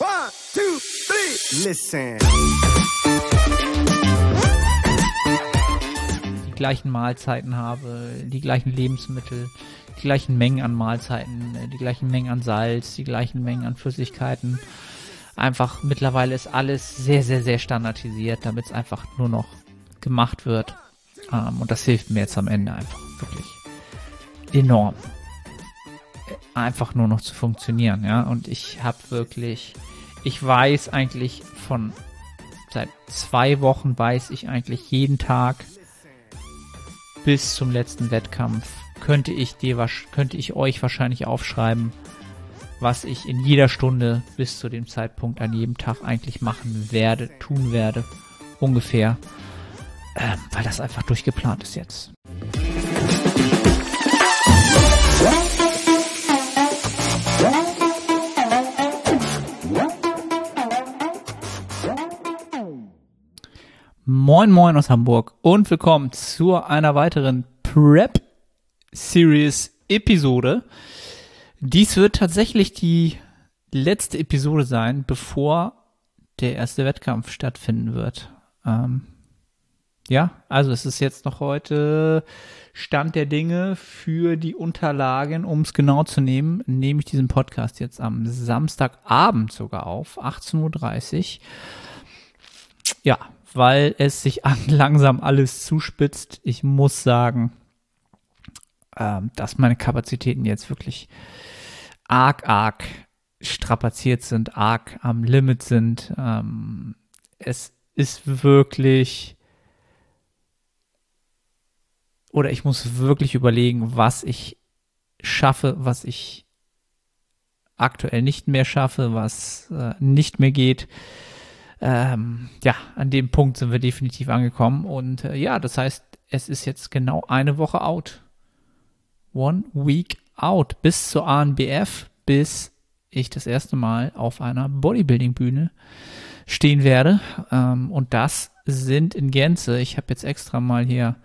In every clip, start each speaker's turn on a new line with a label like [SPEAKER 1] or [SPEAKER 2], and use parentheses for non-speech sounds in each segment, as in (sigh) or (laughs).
[SPEAKER 1] One, two, three. Listen.
[SPEAKER 2] Die gleichen Mahlzeiten habe, die gleichen Lebensmittel, die gleichen Mengen an Mahlzeiten, die gleichen Mengen an Salz, die gleichen Mengen an Flüssigkeiten. Einfach mittlerweile ist alles sehr, sehr, sehr standardisiert, damit es einfach nur noch gemacht wird. Ähm, und das hilft mir jetzt am Ende einfach wirklich enorm. Äh, Einfach nur noch zu funktionieren, ja. Und ich habe wirklich, ich weiß eigentlich von seit zwei Wochen weiß ich eigentlich jeden Tag bis zum letzten Wettkampf könnte ich dir könnte ich euch wahrscheinlich aufschreiben, was ich in jeder Stunde bis zu dem Zeitpunkt an jedem Tag eigentlich machen werde, tun werde, ungefähr, ähm, weil das einfach durchgeplant ist jetzt. Moin Moin aus Hamburg und willkommen zu einer weiteren Prep Series Episode. Dies wird tatsächlich die letzte Episode sein, bevor der erste Wettkampf stattfinden wird. Ähm, ja, also es ist jetzt noch heute Stand der Dinge für die Unterlagen, um es genau zu nehmen, nehme ich diesen Podcast jetzt am Samstagabend sogar auf, 18.30 Uhr. Ja, weil es sich (laughs) an langsam alles zuspitzt. Ich muss sagen, ähm, dass meine Kapazitäten jetzt wirklich arg, arg strapaziert sind, arg am Limit sind. Ähm, es ist wirklich, oder ich muss wirklich überlegen, was ich schaffe, was ich aktuell nicht mehr schaffe, was äh, nicht mehr geht ähm, ja, an dem Punkt sind wir definitiv angekommen. Und äh, ja, das heißt, es ist jetzt genau eine Woche out. One week out bis zur ANBF, bis ich das erste Mal auf einer Bodybuilding-Bühne stehen werde. Ähm, und das sind in Gänze, ich habe jetzt extra mal hier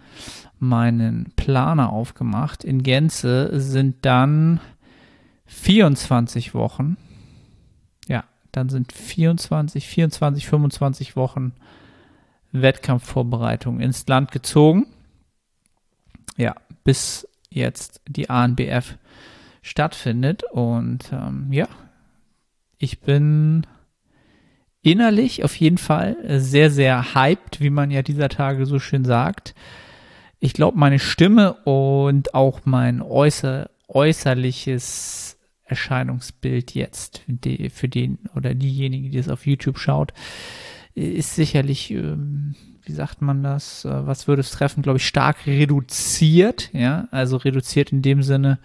[SPEAKER 2] meinen Planer aufgemacht. In Gänze sind dann 24 Wochen. Dann sind 24, 24, 25 Wochen Wettkampfvorbereitung ins Land gezogen. Ja, bis jetzt die ANBF stattfindet. Und ähm, ja, ich bin innerlich auf jeden Fall sehr, sehr hyped, wie man ja dieser Tage so schön sagt. Ich glaube, meine Stimme und auch mein äußer, äußerliches Erscheinungsbild jetzt die, für den oder diejenigen, die es auf YouTube schaut, ist sicherlich, ähm, wie sagt man das, äh, was würde es treffen, glaube ich, stark reduziert, ja, also reduziert in dem Sinne,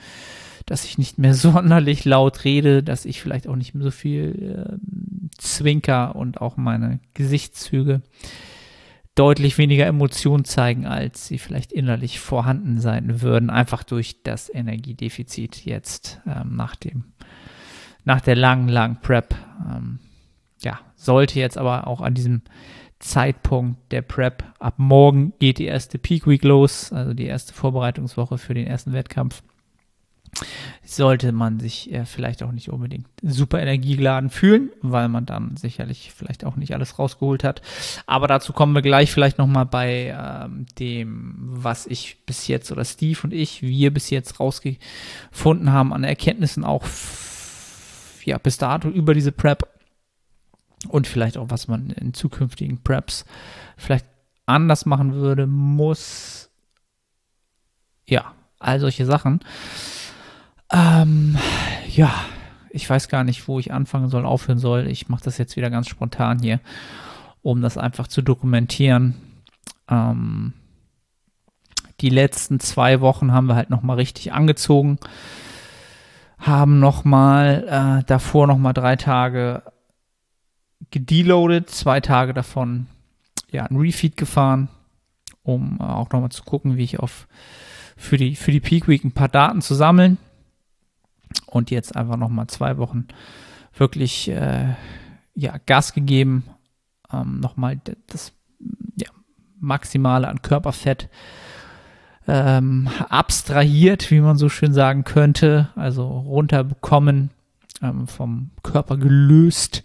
[SPEAKER 2] dass ich nicht mehr (laughs) sonderlich laut rede, dass ich vielleicht auch nicht mehr so viel äh, zwinker und auch meine Gesichtszüge deutlich weniger Emotionen zeigen, als sie vielleicht innerlich vorhanden sein würden, einfach durch das Energiedefizit jetzt ähm, nach dem, nach der langen, langen Prep. Ähm, ja, sollte jetzt aber auch an diesem Zeitpunkt der Prep, ab morgen geht die erste Peak Week los, also die erste Vorbereitungswoche für den ersten Wettkampf sollte man sich äh, vielleicht auch nicht unbedingt super energiegeladen fühlen, weil man dann sicherlich vielleicht auch nicht alles rausgeholt hat. Aber dazu kommen wir gleich vielleicht nochmal bei ähm, dem, was ich bis jetzt oder Steve und ich, wir bis jetzt rausgefunden haben an Erkenntnissen auch ja, bis dato über diese Prep und vielleicht auch, was man in zukünftigen Preps vielleicht anders machen würde, muss. Ja, all solche Sachen. Ähm, ja, ich weiß gar nicht, wo ich anfangen soll, aufhören soll. Ich mache das jetzt wieder ganz spontan hier, um das einfach zu dokumentieren. Ähm, die letzten zwei Wochen haben wir halt nochmal richtig angezogen, haben nochmal äh, davor nochmal drei Tage gedeloadet, zwei Tage davon ja ein Refeed gefahren, um äh, auch nochmal zu gucken, wie ich auf für die für die Peak Week ein paar Daten zu sammeln und jetzt einfach nochmal zwei Wochen wirklich äh, ja, Gas gegeben, ähm, nochmal das ja, Maximale an Körperfett ähm, abstrahiert, wie man so schön sagen könnte, also runterbekommen ähm, vom Körper gelöst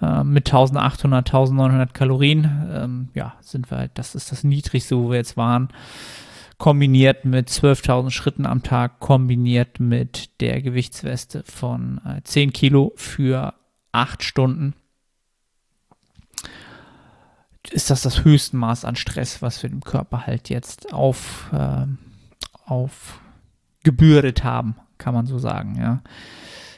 [SPEAKER 2] äh, mit 1800, 1900 Kalorien. Ähm, ja, sind wir halt, das ist das Niedrigste, wo wir jetzt waren. Kombiniert mit 12.000 Schritten am Tag, kombiniert mit der Gewichtsweste von äh, 10 Kilo für 8 Stunden ist das das höchste Maß an Stress, was wir dem Körper halt jetzt auf, äh, aufgebürdet haben, kann man so sagen, ja.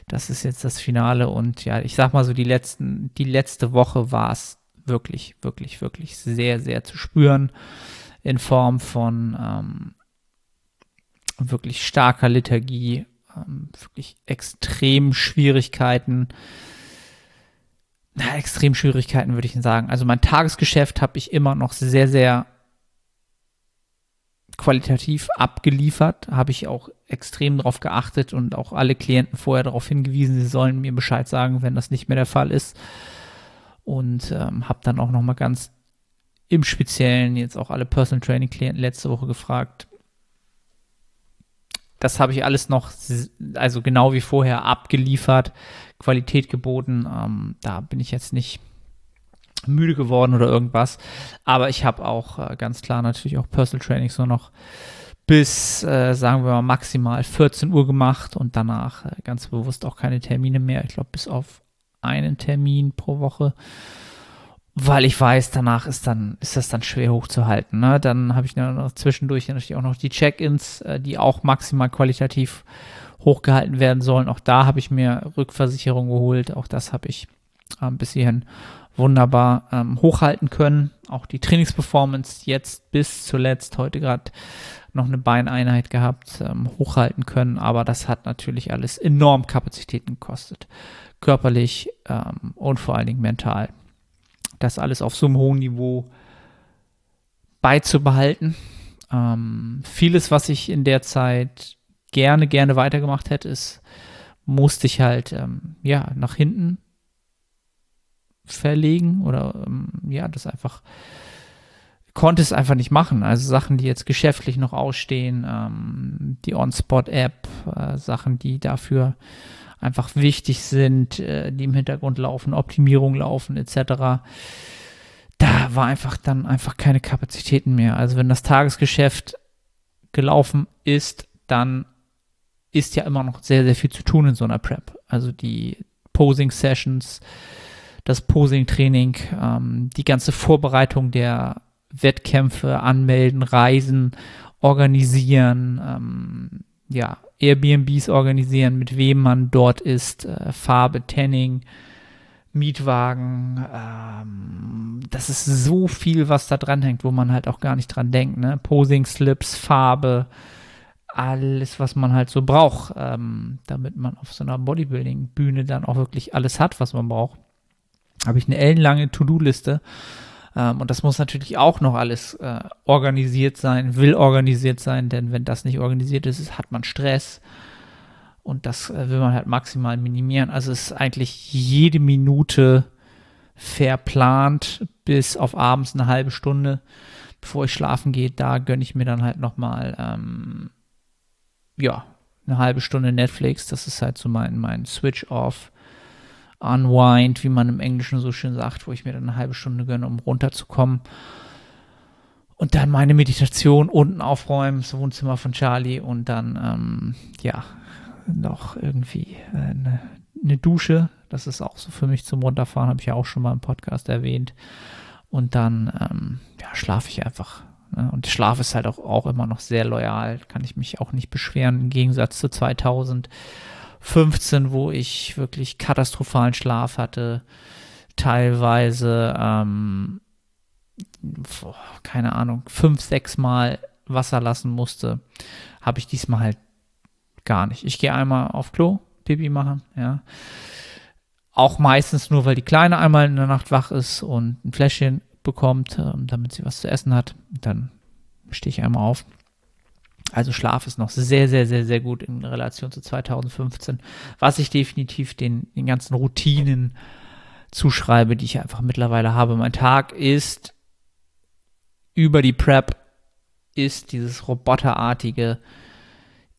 [SPEAKER 2] Das ist jetzt das Finale und ja, ich sag mal so, die letzten, die letzte Woche war es wirklich, wirklich, wirklich sehr, sehr zu spüren in Form von ähm, wirklich starker Liturgie, ähm, wirklich extrem Schwierigkeiten, na, extrem Schwierigkeiten würde ich sagen. Also mein Tagesgeschäft habe ich immer noch sehr, sehr qualitativ abgeliefert, habe ich auch extrem darauf geachtet und auch alle Klienten vorher darauf hingewiesen, sie sollen mir Bescheid sagen, wenn das nicht mehr der Fall ist. Und ähm, habe dann auch nochmal ganz im Speziellen jetzt auch alle Personal Training Klienten letzte Woche gefragt. Das habe ich alles noch, also genau wie vorher abgeliefert, Qualität geboten. Ähm, da bin ich jetzt nicht müde geworden oder irgendwas. Aber ich habe auch äh, ganz klar natürlich auch Personal Training so noch bis, äh, sagen wir mal, maximal 14 Uhr gemacht und danach äh, ganz bewusst auch keine Termine mehr. Ich glaube, bis auf einen Termin pro Woche. Weil ich weiß, danach ist dann, ist das dann schwer hochzuhalten. Ne? Dann habe ich noch zwischendurch natürlich auch noch die Check-ins, äh, die auch maximal qualitativ hochgehalten werden sollen. Auch da habe ich mir Rückversicherung geholt. Auch das habe ich äh, bis hierhin wunderbar ähm, hochhalten können. Auch die Trainingsperformance jetzt bis zuletzt, heute gerade noch eine Beineinheit gehabt, ähm, hochhalten können. Aber das hat natürlich alles enorm Kapazitäten gekostet. Körperlich ähm, und vor allen Dingen mental. Das alles auf so einem hohen Niveau beizubehalten. Ähm, vieles, was ich in der Zeit gerne, gerne weitergemacht hätte, ist, musste ich halt, ähm, ja, nach hinten verlegen oder ähm, ja, das einfach konnte es einfach nicht machen. Also Sachen, die jetzt geschäftlich noch ausstehen, ähm, die On-Spot-App, äh, Sachen, die dafür einfach wichtig sind, äh, die im Hintergrund laufen, Optimierung laufen etc. Da war einfach dann einfach keine Kapazitäten mehr. Also wenn das Tagesgeschäft gelaufen ist, dann ist ja immer noch sehr, sehr viel zu tun in so einer Prep. Also die Posing-Sessions, das Posing-Training, ähm, die ganze Vorbereitung der Wettkämpfe, anmelden, reisen, organisieren, ähm, ja, Airbnbs organisieren, mit wem man dort ist, äh, Farbe, Tanning, Mietwagen, ähm, das ist so viel, was da dran hängt, wo man halt auch gar nicht dran denkt, ne? Posing-Slips, Farbe, alles, was man halt so braucht, ähm, damit man auf so einer Bodybuilding-Bühne dann auch wirklich alles hat, was man braucht habe ich eine ellenlange To-Do-Liste. Ähm, und das muss natürlich auch noch alles äh, organisiert sein, will organisiert sein, denn wenn das nicht organisiert ist, hat man Stress. Und das äh, will man halt maximal minimieren. Also es ist eigentlich jede Minute verplant, bis auf abends eine halbe Stunde, bevor ich schlafen gehe. Da gönne ich mir dann halt nochmal, ähm, ja, eine halbe Stunde Netflix. Das ist halt so mein, mein Switch-Off Unwind, wie man im Englischen so schön sagt, wo ich mir dann eine halbe Stunde gönne, um runterzukommen. Und dann meine Meditation unten aufräumen, das Wohnzimmer von Charlie und dann, ähm, ja, noch irgendwie äh, eine, eine Dusche. Das ist auch so für mich zum Runterfahren, habe ich ja auch schon mal im Podcast erwähnt. Und dann, ähm, ja, schlafe ich einfach. Ne? Und Schlaf ist halt auch, auch immer noch sehr loyal, kann ich mich auch nicht beschweren, im Gegensatz zu 2000 15, wo ich wirklich katastrophalen Schlaf hatte, teilweise, ähm, boah, keine Ahnung, fünf, sechs Mal Wasser lassen musste, habe ich diesmal halt gar nicht. Ich gehe einmal auf Klo, Pipi machen, ja. Auch meistens nur, weil die Kleine einmal in der Nacht wach ist und ein Fläschchen bekommt, ähm, damit sie was zu essen hat. Dann stehe ich einmal auf. Also Schlaf ist noch sehr, sehr, sehr, sehr gut in Relation zu 2015, was ich definitiv den, den ganzen Routinen zuschreibe, die ich einfach mittlerweile habe. Mein Tag ist über die Prep, ist dieses roboterartige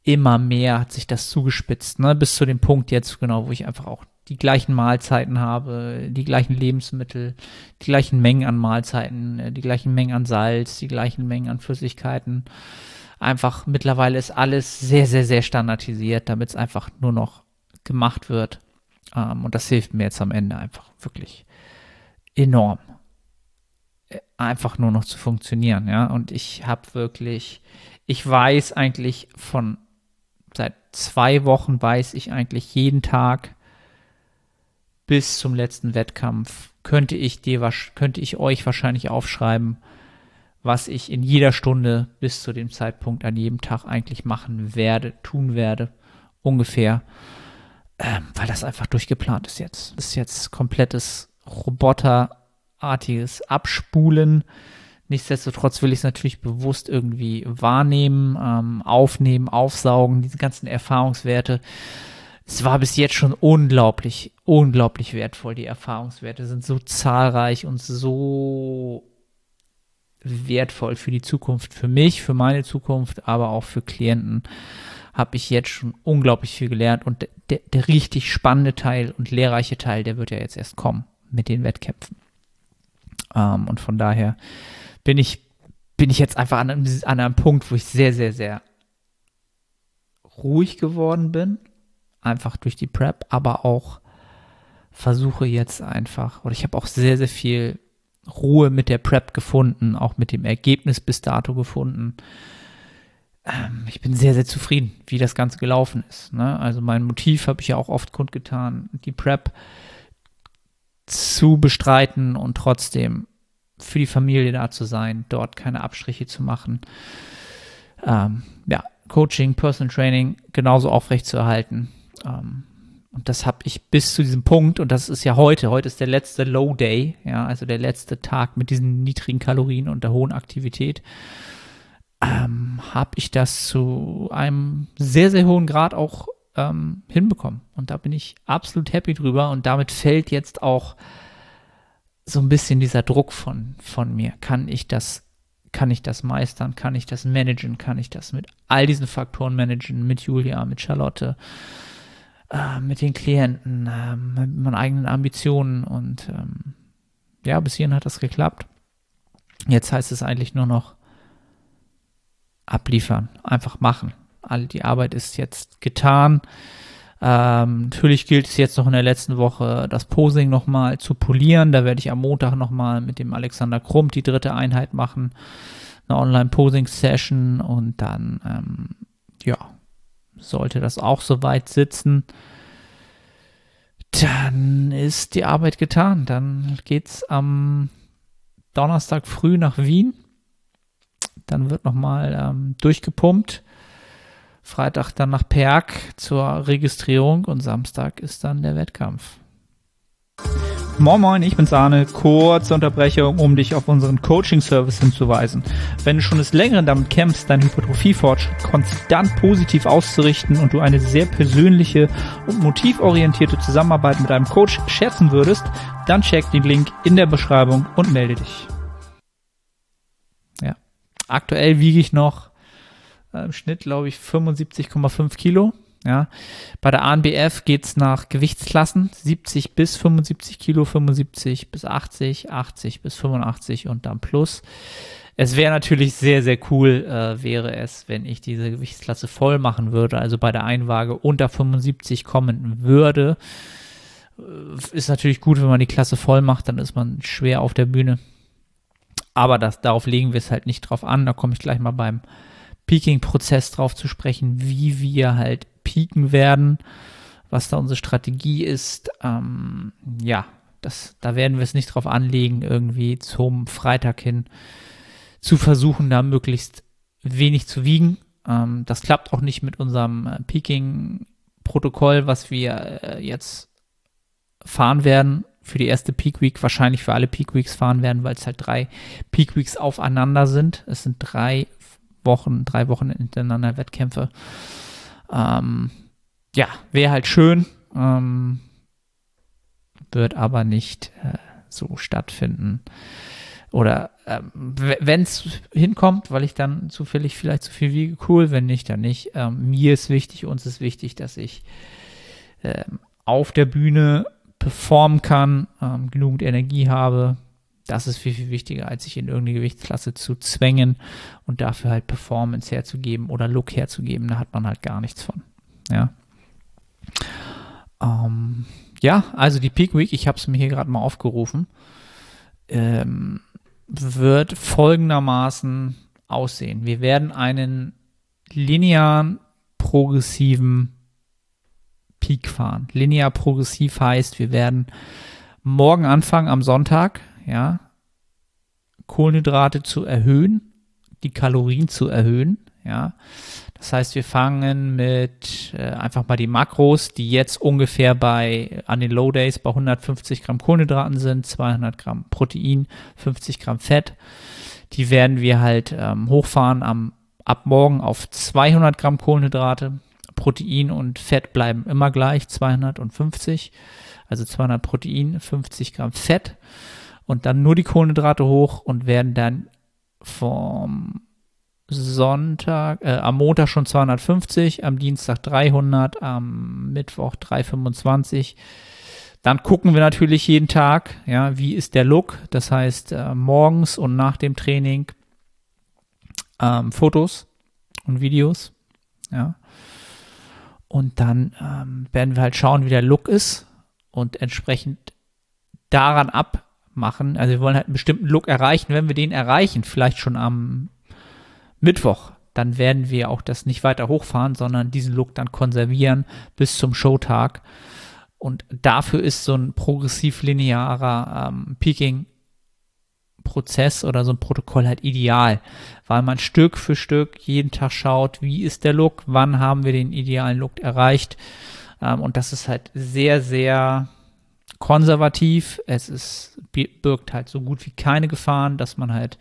[SPEAKER 2] immer mehr hat sich das zugespitzt, ne? bis zu dem Punkt jetzt genau, wo ich einfach auch die gleichen Mahlzeiten habe, die gleichen Lebensmittel, die gleichen Mengen an Mahlzeiten, äh, die gleichen Mengen an Salz, die gleichen Mengen an Flüssigkeiten. Einfach mittlerweile ist alles sehr, sehr, sehr standardisiert, damit es einfach nur noch gemacht wird. Ähm, und das hilft mir jetzt am Ende einfach wirklich enorm. Äh, einfach nur noch zu funktionieren, ja. Und ich habe wirklich, ich weiß eigentlich von seit zwei Wochen weiß ich eigentlich jeden Tag, bis zum letzten Wettkampf könnte ich dir könnte ich euch wahrscheinlich aufschreiben, was ich in jeder Stunde bis zu dem Zeitpunkt an jedem Tag eigentlich machen werde, tun werde, ungefähr, ähm, weil das einfach durchgeplant ist jetzt. Das ist jetzt komplettes roboterartiges Abspulen. Nichtsdestotrotz will ich es natürlich bewusst irgendwie wahrnehmen, ähm, aufnehmen, aufsaugen, diese ganzen Erfahrungswerte es war bis jetzt schon unglaublich, unglaublich wertvoll. Die Erfahrungswerte sind so zahlreich und so wertvoll für die Zukunft, für mich, für meine Zukunft, aber auch für Klienten habe ich jetzt schon unglaublich viel gelernt und der, der richtig spannende Teil und lehrreiche Teil, der wird ja jetzt erst kommen mit den Wettkämpfen. Ähm, und von daher bin ich, bin ich jetzt einfach an einem, an einem Punkt, wo ich sehr, sehr, sehr ruhig geworden bin einfach durch die Prep, aber auch versuche jetzt einfach, oder ich habe auch sehr, sehr viel Ruhe mit der Prep gefunden, auch mit dem Ergebnis bis dato gefunden. Ähm, ich bin sehr, sehr zufrieden, wie das Ganze gelaufen ist. Ne? Also mein Motiv habe ich ja auch oft kundgetan, die Prep zu bestreiten und trotzdem für die Familie da zu sein, dort keine Abstriche zu machen. Ähm, ja, Coaching, Personal Training genauso aufrecht zu erhalten. Ähm, und das habe ich bis zu diesem Punkt, und das ist ja heute, heute ist der letzte Low Day, ja, also der letzte Tag mit diesen niedrigen Kalorien und der hohen Aktivität, ähm, habe ich das zu einem sehr, sehr hohen Grad auch ähm, hinbekommen. Und da bin ich absolut happy drüber. Und damit fällt jetzt auch so ein bisschen dieser Druck von, von mir. Kann ich das, kann ich das meistern? Kann ich das managen? Kann ich das mit all diesen Faktoren managen? Mit Julia, mit Charlotte? Äh, mit den Klienten, äh, mit meinen eigenen Ambitionen und ähm, ja, bis hierhin hat das geklappt. Jetzt heißt es eigentlich nur noch abliefern, einfach machen. All die Arbeit ist jetzt getan. Ähm, natürlich gilt es jetzt noch in der letzten Woche, das Posing nochmal zu polieren. Da werde ich am Montag nochmal mit dem Alexander Krumm die dritte Einheit machen. Eine Online-Posing-Session und dann, ähm, ja, sollte das auch soweit sitzen, dann ist die Arbeit getan. Dann geht's am Donnerstag früh nach Wien. Dann wird nochmal ähm, durchgepumpt. Freitag dann nach Perg zur Registrierung und Samstag ist dann der Wettkampf.
[SPEAKER 3] Moin Moin, ich bin Sahne. Kurze Unterbrechung, um dich auf unseren Coaching-Service hinzuweisen. Wenn du schon des Längeren damit kämpfst, deinen Hypertrophie-Fortschritt konstant positiv auszurichten und du eine sehr persönliche und motivorientierte Zusammenarbeit mit einem Coach schätzen würdest, dann check den Link in der Beschreibung und melde dich.
[SPEAKER 2] Ja, aktuell wiege ich noch äh, im Schnitt, glaube ich, 75,5 Kilo. Ja, bei der ANBF geht es nach Gewichtsklassen 70 bis 75 Kilo, 75 bis 80, 80 bis 85 und dann plus. Es wäre natürlich sehr, sehr cool, äh, wäre es, wenn ich diese Gewichtsklasse voll machen würde, also bei der Einwaage unter 75 kommen würde. Äh, ist natürlich gut, wenn man die Klasse voll macht, dann ist man schwer auf der Bühne. Aber das, darauf legen wir es halt nicht drauf an. Da komme ich gleich mal beim Peaking-Prozess drauf zu sprechen, wie wir halt pieken werden, was da unsere Strategie ist. Ähm, ja, das, da werden wir es nicht drauf anlegen, irgendwie zum Freitag hin zu versuchen, da möglichst wenig zu wiegen. Ähm, das klappt auch nicht mit unserem äh, Peaking-Protokoll, was wir äh, jetzt fahren werden für die erste Peak Week, wahrscheinlich für alle Peak Weeks fahren werden, weil es halt drei Peak Weeks aufeinander sind. Es sind drei Wochen, drei Wochen hintereinander Wettkämpfe. Ähm, ja, wäre halt schön, ähm, wird aber nicht äh, so stattfinden. oder ähm, wenn es hinkommt, weil ich dann zufällig vielleicht zu viel wiege, cool, wenn nicht, dann nicht. Ähm, mir ist wichtig, uns ist wichtig, dass ich ähm, auf der Bühne performen kann, ähm, genügend Energie habe. Das ist viel, viel wichtiger, als sich in irgendeine Gewichtsklasse zu zwängen und dafür halt Performance herzugeben oder Look herzugeben. Da hat man halt gar nichts von. Ja. Ähm, ja, also die Peak Week, ich habe es mir hier gerade mal aufgerufen, ähm, wird folgendermaßen aussehen. Wir werden einen linearen, progressiven Peak fahren. Linear progressiv heißt, wir werden morgen anfangen am Sonntag, ja, Kohlenhydrate zu erhöhen, die Kalorien zu erhöhen, ja. Das heißt, wir fangen mit äh, einfach mal die Makros, die jetzt ungefähr bei an den Low Days bei 150 Gramm Kohlenhydraten sind, 200 Gramm Protein, 50 Gramm Fett. Die werden wir halt ähm, hochfahren am ab morgen auf 200 Gramm Kohlenhydrate. Protein und Fett bleiben immer gleich, 250. Also 200 Protein, 50 Gramm Fett. Und dann nur die Kohlenhydrate hoch und werden dann vom Sonntag, äh, am Montag schon 250, am Dienstag 300, am Mittwoch 325. Dann gucken wir natürlich jeden Tag, ja, wie ist der Look. Das heißt, äh, morgens und nach dem Training ähm, Fotos und Videos, ja. Und dann ähm, werden wir halt schauen, wie der Look ist und entsprechend daran abmachen. Also wir wollen halt einen bestimmten Look erreichen. Wenn wir den erreichen, vielleicht schon am Mittwoch, dann werden wir auch das nicht weiter hochfahren, sondern diesen Look dann konservieren bis zum Showtag. Und dafür ist so ein progressiv linearer ähm, Peaking Prozess oder so ein Protokoll halt ideal, weil man Stück für Stück jeden Tag schaut, wie ist der Look, wann haben wir den idealen Look erreicht. Ähm, und das ist halt sehr, sehr konservativ. Es ist, birgt halt so gut wie keine Gefahren, dass man halt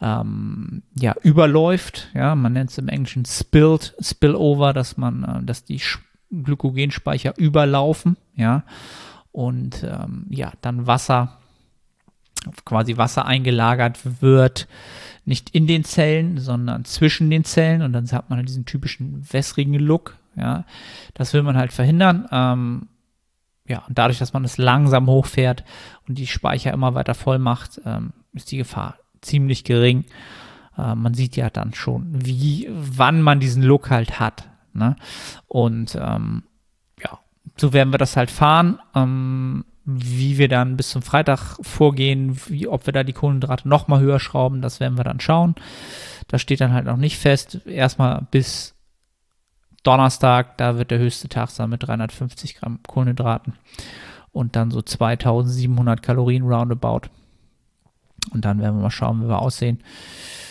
[SPEAKER 2] ähm, ja, überläuft. Ja, man nennt es im Englischen spilled, spillover, dass man, äh, dass die Glykogenspeicher überlaufen, ja, und ähm, ja, dann Wasser, quasi Wasser eingelagert wird, nicht in den Zellen, sondern zwischen den Zellen und dann hat man halt diesen typischen wässrigen Look, ja, das will man halt verhindern. Ähm, ja, und dadurch, dass man es langsam hochfährt und die Speicher immer weiter voll macht, ähm, ist die Gefahr ziemlich gering. Äh, man sieht ja dann schon, wie, wann man diesen Look halt hat. Ne? Und ähm, ja, so werden wir das halt fahren. Ähm, wie wir dann bis zum Freitag vorgehen, wie, ob wir da die Kohlenhydrate noch mal höher schrauben, das werden wir dann schauen. Das steht dann halt noch nicht fest. Erstmal bis Donnerstag, da wird der höchste Tag sein mit 350 Gramm Kohlenhydraten und dann so 2700 Kalorien roundabout. Und dann werden wir mal schauen, wie wir aussehen.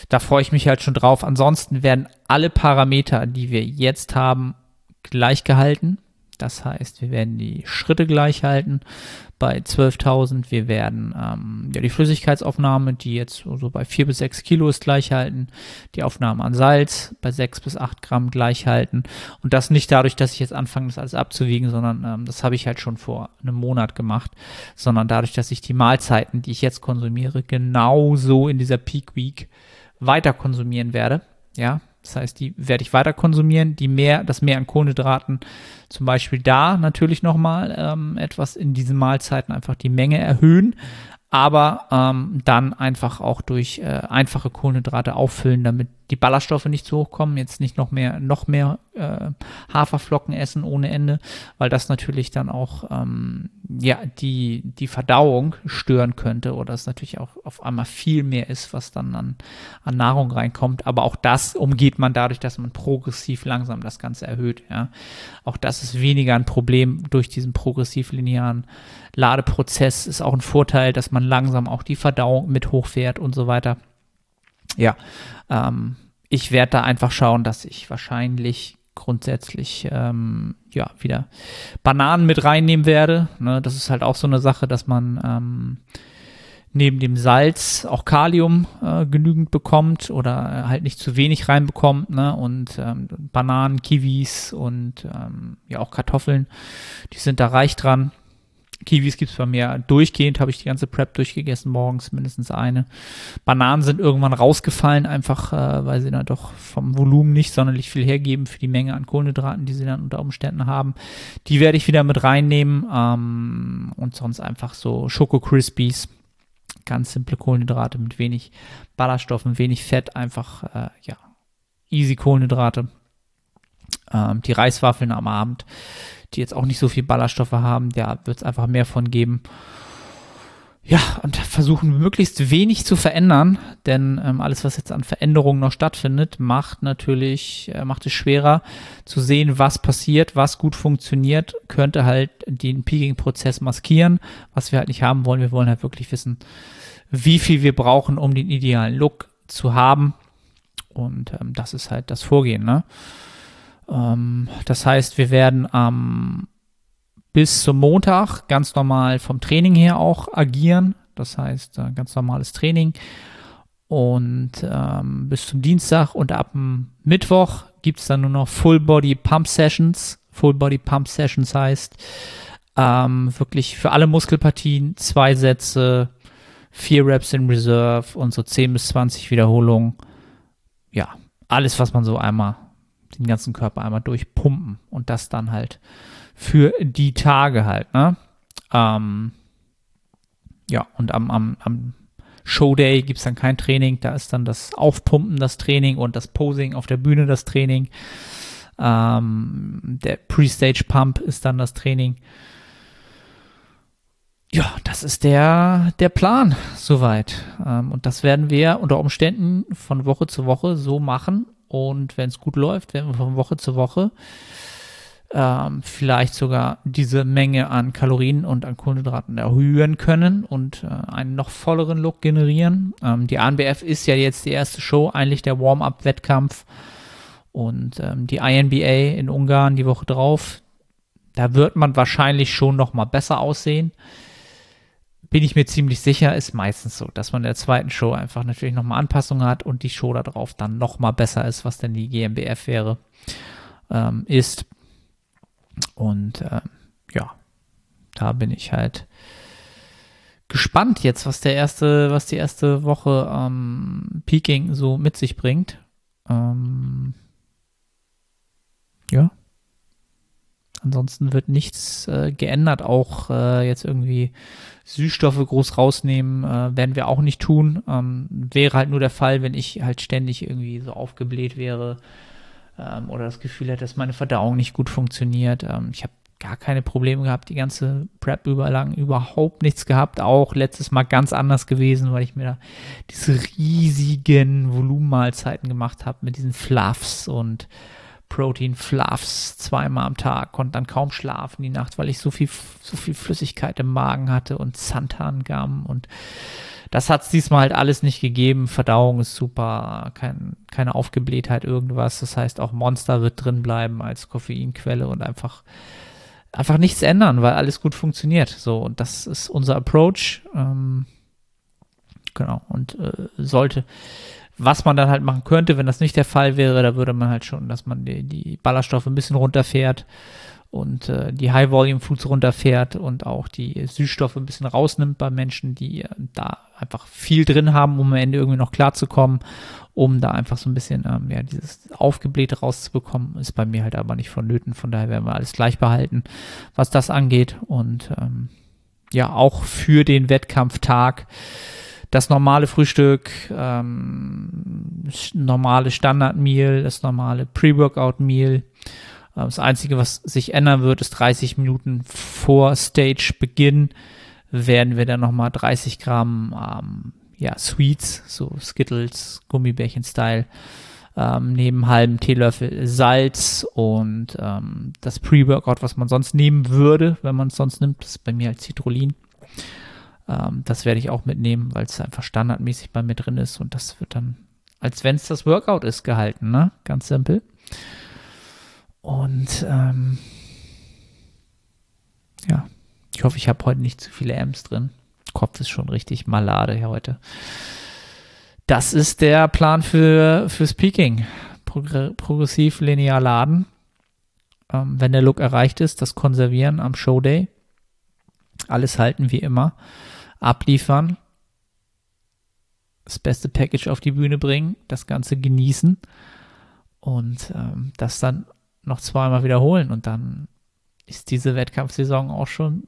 [SPEAKER 2] Da freue ich mich halt schon drauf. Ansonsten werden alle Parameter, die wir jetzt haben, gleich gehalten. Das heißt, wir werden die Schritte gleich halten bei 12.000. Wir werden ähm, ja, die Flüssigkeitsaufnahme, die jetzt so bei 4 bis 6 Kilo ist, gleich halten. Die Aufnahme an Salz bei 6 bis 8 Gramm gleich halten. Und das nicht dadurch, dass ich jetzt anfange, das alles abzuwiegen, sondern ähm, das habe ich halt schon vor einem Monat gemacht, sondern dadurch, dass ich die Mahlzeiten, die ich jetzt konsumiere, genauso in dieser Peak Week weiter konsumieren werde. Ja, das heißt, die werde ich weiter konsumieren. Die mehr, das Mehr an Kohlenhydraten, zum Beispiel da natürlich nochmal ähm, etwas in diesen Mahlzeiten einfach die Menge erhöhen aber ähm, dann einfach auch durch äh, einfache Kohlenhydrate auffüllen, damit die Ballaststoffe nicht zu hoch kommen, jetzt nicht noch mehr, noch mehr äh, Haferflocken essen ohne Ende, weil das natürlich dann auch ähm, ja die, die Verdauung stören könnte oder es natürlich auch auf einmal viel mehr ist, was dann an, an Nahrung reinkommt. Aber auch das umgeht man dadurch, dass man progressiv langsam das Ganze erhöht. Ja. Auch das ist weniger ein Problem durch diesen progressiv linearen Ladeprozess ist auch ein Vorteil, dass man langsam auch die Verdauung mit hochfährt und so weiter. Ja, ähm, ich werde da einfach schauen, dass ich wahrscheinlich grundsätzlich ähm, ja wieder Bananen mit reinnehmen werde. Ne, das ist halt auch so eine Sache, dass man ähm, neben dem Salz auch Kalium äh, genügend bekommt oder halt nicht zu wenig reinbekommt. Ne? Und ähm, Bananen, Kiwis und ähm, ja auch Kartoffeln, die sind da reich dran. Kiwis gibt's bei mir durchgehend, habe ich die ganze Prep durchgegessen, morgens mindestens eine. Bananen sind irgendwann rausgefallen, einfach äh, weil sie dann doch vom Volumen nicht sonderlich viel hergeben für die Menge an Kohlenhydraten, die sie dann unter Umständen haben. Die werde ich wieder mit reinnehmen ähm, und sonst einfach so Schoko Crispies, ganz simple Kohlenhydrate mit wenig Ballaststoffen, wenig Fett, einfach äh, ja easy Kohlenhydrate. Ähm, die Reiswaffeln am Abend die jetzt auch nicht so viel Ballaststoffe haben, da wird es einfach mehr von geben. Ja, und versuchen möglichst wenig zu verändern, denn ähm, alles, was jetzt an Veränderungen noch stattfindet, macht natürlich, äh, macht es schwerer zu sehen, was passiert, was gut funktioniert, könnte halt den Peaking-Prozess maskieren, was wir halt nicht haben wollen. Wir wollen halt wirklich wissen, wie viel wir brauchen, um den idealen Look zu haben. Und ähm, das ist halt das Vorgehen, ne? Ähm, das heißt, wir werden am bis zum Montag ganz normal vom Training her auch agieren. Das heißt, äh, ganz normales Training. Und ähm, bis zum Dienstag und ab dem Mittwoch gibt es dann nur noch Full Body Pump Sessions. Full Body Pump Sessions heißt ähm, wirklich für alle Muskelpartien zwei Sätze, vier Reps in Reserve und so 10 bis 20 Wiederholungen. Ja, alles, was man so einmal den ganzen Körper einmal durchpumpen und das dann halt für die Tage halt, ne? Ähm, ja, und am, am, am Showday gibt es dann kein Training, da ist dann das Aufpumpen das Training und das Posing auf der Bühne das Training. Ähm, der Pre-Stage Pump ist dann das Training. Ja, das ist der, der Plan soweit. Ähm, und das werden wir unter Umständen von Woche zu Woche so machen, und wenn es gut läuft, werden wir von Woche zu Woche ähm, vielleicht sogar diese Menge an Kalorien und an Kohlenhydraten erhöhen können und äh, einen noch volleren Look generieren. Ähm, die ANBF ist ja jetzt die erste Show, eigentlich der Warm-up-Wettkampf. Und ähm, die INBA in Ungarn die Woche drauf, da wird man wahrscheinlich schon noch mal besser aussehen bin ich mir ziemlich sicher, ist meistens so, dass man in der zweiten Show einfach natürlich nochmal Anpassungen hat und die Show darauf dann nochmal besser ist, was denn die GmbF wäre, ähm, ist. Und äh, ja, da bin ich halt gespannt jetzt, was der erste, was die erste Woche ähm, Peking so mit sich bringt. Ähm, ja, Ansonsten wird nichts äh, geändert, auch äh, jetzt irgendwie Süßstoffe groß rausnehmen, äh, werden wir auch nicht tun. Ähm, wäre halt nur der Fall, wenn ich halt ständig irgendwie so aufgebläht wäre ähm, oder das Gefühl hätte, dass meine Verdauung nicht gut funktioniert. Ähm, ich habe gar keine Probleme gehabt, die ganze Prep überlang überhaupt nichts gehabt. Auch letztes Mal ganz anders gewesen, weil ich mir da diese riesigen Volumenmahlzeiten gemacht habe mit diesen Fluffs und Protein Fluffs zweimal am Tag, konnte dann kaum schlafen die Nacht, weil ich so viel, so viel Flüssigkeit im Magen hatte und Santangamm und das hat es diesmal halt alles nicht gegeben. Verdauung ist super, kein, keine Aufgeblähtheit, irgendwas. Das heißt, auch Monster wird drin bleiben als Koffeinquelle und einfach, einfach nichts ändern, weil alles gut funktioniert. So, und das ist unser Approach. Ähm, genau, und äh, sollte was man dann halt machen könnte, wenn das nicht der Fall wäre, da würde man halt schon, dass man die, die Ballaststoffe ein bisschen runterfährt und äh, die High-Volume-Foods runterfährt und auch die Süßstoffe ein bisschen rausnimmt bei Menschen, die äh, da einfach viel drin haben, um am Ende irgendwie noch klarzukommen, um da einfach so ein bisschen ähm, ja, dieses Aufgeblähte rauszubekommen, ist bei mir halt aber nicht vonnöten. Von daher werden wir alles gleich behalten, was das angeht. Und ähm, ja, auch für den Wettkampftag das normale Frühstück, ähm, normale Standard-Meal, das normale Pre-Workout-Meal. Äh, das Einzige, was sich ändern wird, ist 30 Minuten vor Stage-Beginn werden wir dann nochmal 30 Gramm ähm, ja, Sweets, so Skittles, Gummibärchen-Style, ähm, neben halben Teelöffel Salz und ähm, das Pre-Workout, was man sonst nehmen würde, wenn man es sonst nimmt, das ist bei mir halt Citrullin. Ähm, das werde ich auch mitnehmen, weil es einfach standardmäßig bei mir drin ist und das wird dann, als wenn es das Workout ist, gehalten, ne? Ganz simpel. Und ähm, ja, ich hoffe, ich habe heute nicht zu viele Amps drin. Kopf ist schon richtig malade hier heute. Das ist der Plan für, für Speaking. Progr progressiv linear laden. Ähm, wenn der Look erreicht ist, das konservieren am Showday alles halten wie immer, abliefern, das beste Package auf die Bühne bringen, das Ganze genießen und ähm, das dann noch zweimal wiederholen und dann ist diese Wettkampfsaison auch schon,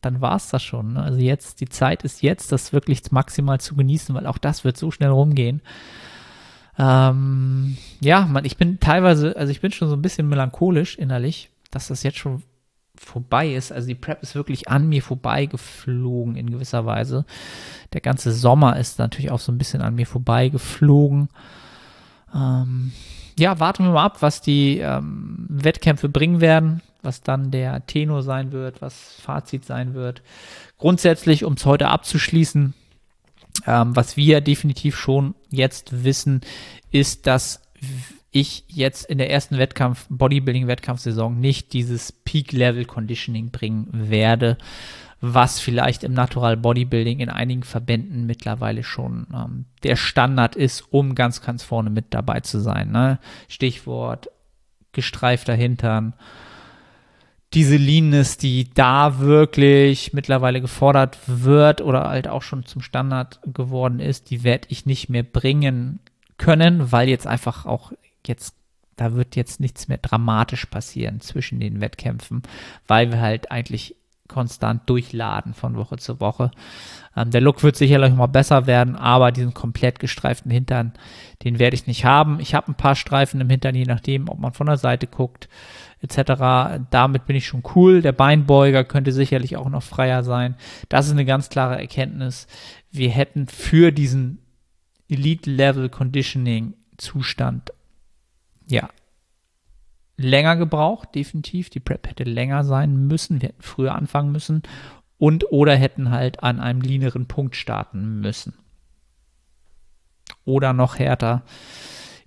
[SPEAKER 2] dann war es das schon. Ne? Also jetzt, die Zeit ist jetzt, das wirklich maximal zu genießen, weil auch das wird so schnell rumgehen. Ähm, ja, man, ich bin teilweise, also ich bin schon so ein bisschen melancholisch innerlich, dass das jetzt schon vorbei ist. Also die Prep ist wirklich an mir vorbeigeflogen in gewisser Weise. Der ganze Sommer ist natürlich auch so ein bisschen an mir vorbeigeflogen. Ähm, ja, warten wir mal ab, was die ähm, Wettkämpfe bringen werden, was dann der Tenor sein wird, was Fazit sein wird. Grundsätzlich, um es heute abzuschließen, ähm, was wir definitiv schon jetzt wissen, ist, dass ich jetzt in der ersten Wettkampf, Bodybuilding-Wettkampfsaison nicht dieses Peak-Level-Conditioning bringen werde, was vielleicht im Natural Bodybuilding in einigen Verbänden mittlerweile schon ähm, der Standard ist, um ganz, ganz vorne mit dabei zu sein. Ne? Stichwort gestreifter Hintern, diese Leanness, die da wirklich mittlerweile gefordert wird oder halt auch schon zum Standard geworden ist, die werde ich nicht mehr bringen können, weil jetzt einfach auch jetzt da wird jetzt nichts mehr dramatisch passieren zwischen den Wettkämpfen, weil wir halt eigentlich konstant durchladen von Woche zu Woche. Ähm, der Look wird sicherlich mal besser werden, aber diesen komplett gestreiften Hintern, den werde ich nicht haben. Ich habe ein paar Streifen im Hintern, je nachdem, ob man von der Seite guckt, etc. Damit bin ich schon cool. Der Beinbeuger könnte sicherlich auch noch freier sein. Das ist eine ganz klare Erkenntnis. Wir hätten für diesen Elite-Level Conditioning Zustand, ja, länger gebraucht, definitiv. Die Prep hätte länger sein müssen. Wir hätten früher anfangen müssen und oder hätten halt an einem leaneren Punkt starten müssen. Oder noch härter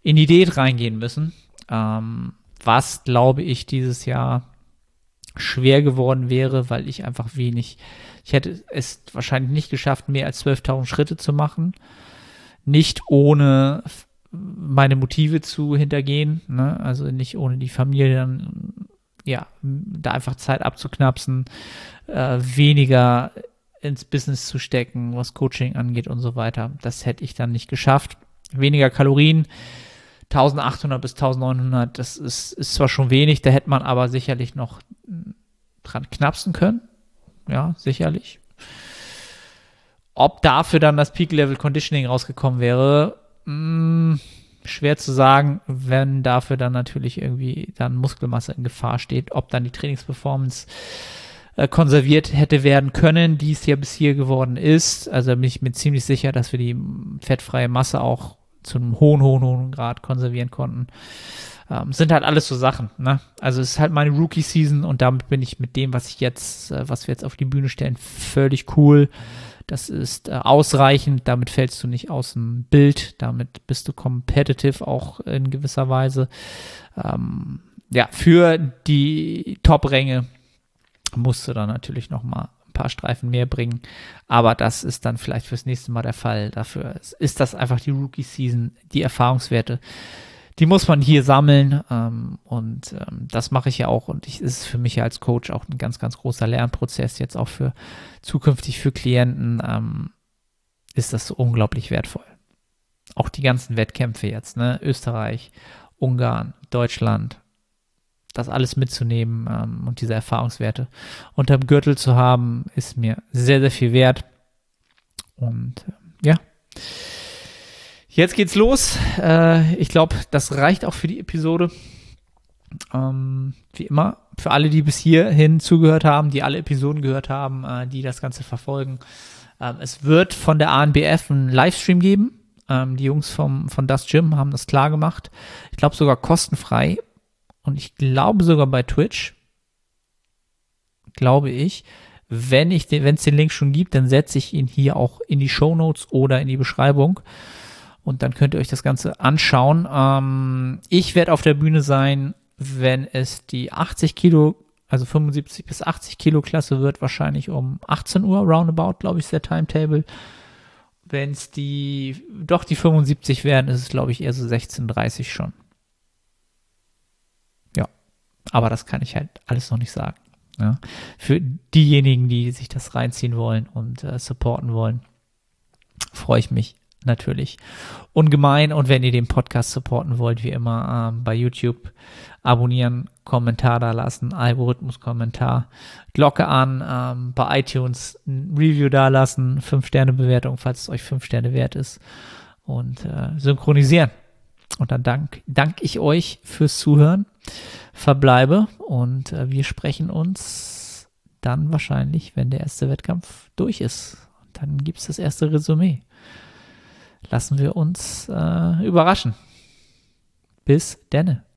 [SPEAKER 2] in die Diät reingehen müssen. Ähm, was, glaube ich, dieses Jahr schwer geworden wäre, weil ich einfach wenig, ich hätte es wahrscheinlich nicht geschafft, mehr als 12.000 Schritte zu machen. Nicht ohne meine Motive zu hintergehen, ne? also nicht ohne die Familie dann, ja, da einfach Zeit abzuknapsen, äh, weniger ins Business zu stecken, was Coaching angeht und so weiter. Das hätte ich dann nicht geschafft. Weniger Kalorien, 1800 bis 1900, das ist, ist zwar schon wenig, da hätte man aber sicherlich noch dran knapsen können. Ja, sicherlich. Ob dafür dann das Peak Level Conditioning rausgekommen wäre, mh, hm, schwer zu sagen, wenn dafür dann natürlich irgendwie dann Muskelmasse in Gefahr steht, ob dann die Trainingsperformance äh, konserviert hätte werden können, die es ja bis hier geworden ist. Also bin ich mir ziemlich sicher, dass wir die fettfreie Masse auch zu einem hohen, hohen, hohen Grad konservieren konnten. Ähm, sind halt alles so Sachen. Ne? Also es ist halt meine Rookie-Season und damit bin ich mit dem, was ich jetzt, äh, was wir jetzt auf die Bühne stellen, völlig cool. Das ist äh, ausreichend, damit fällst du nicht aus dem Bild, damit bist du competitive auch in gewisser Weise. Ähm, ja, für die Top-Ränge musst du dann natürlich noch mal paar Streifen mehr bringen. Aber das ist dann vielleicht fürs nächste Mal der Fall. Dafür ist das einfach die Rookie-Season, die Erfahrungswerte. Die muss man hier sammeln ähm, und ähm, das mache ich ja auch und ich ist für mich als Coach auch ein ganz, ganz großer Lernprozess, jetzt auch für zukünftig für Klienten ähm, ist das unglaublich wertvoll. Auch die ganzen Wettkämpfe jetzt, ne? Österreich, Ungarn, Deutschland, das alles mitzunehmen ähm, und diese Erfahrungswerte unterm Gürtel zu haben, ist mir sehr, sehr viel wert. Und äh, ja, jetzt geht's los. Äh, ich glaube, das reicht auch für die Episode. Ähm, wie immer, für alle, die bis hierhin zugehört haben, die alle Episoden gehört haben, äh, die das Ganze verfolgen. Ähm, es wird von der ANBF einen Livestream geben. Ähm, die Jungs vom, von Das Gym haben das klar gemacht. Ich glaube sogar kostenfrei und ich glaube sogar bei Twitch, glaube ich, wenn ich den, wenn es den Link schon gibt, dann setze ich ihn hier auch in die Show Notes oder in die Beschreibung und dann könnt ihr euch das Ganze anschauen. Ähm, ich werde auf der Bühne sein, wenn es die 80 Kilo, also 75 bis 80 Kilo Klasse wird, wahrscheinlich um 18 Uhr roundabout, glaube ich, ist der Timetable. Wenn es die, doch die 75 werden, ist es, glaube ich, eher so 16.30 schon. Aber das kann ich halt alles noch nicht sagen. Ja. Für diejenigen, die sich das reinziehen wollen und äh, supporten wollen, freue ich mich natürlich ungemein. Und wenn ihr den Podcast supporten wollt, wie immer ähm, bei YouTube abonnieren, Kommentar da lassen, Algorithmus-Kommentar, Glocke an, ähm, bei iTunes ein Review da lassen, 5-Sterne-Bewertung, falls es euch 5 Sterne wert ist und äh, synchronisieren. Und dann dank, dank ich euch fürs Zuhören, verbleibe und äh, wir sprechen uns dann wahrscheinlich, wenn der erste Wettkampf durch ist. Dann gibt es das erste Resümee. Lassen wir uns äh, überraschen. Bis denne.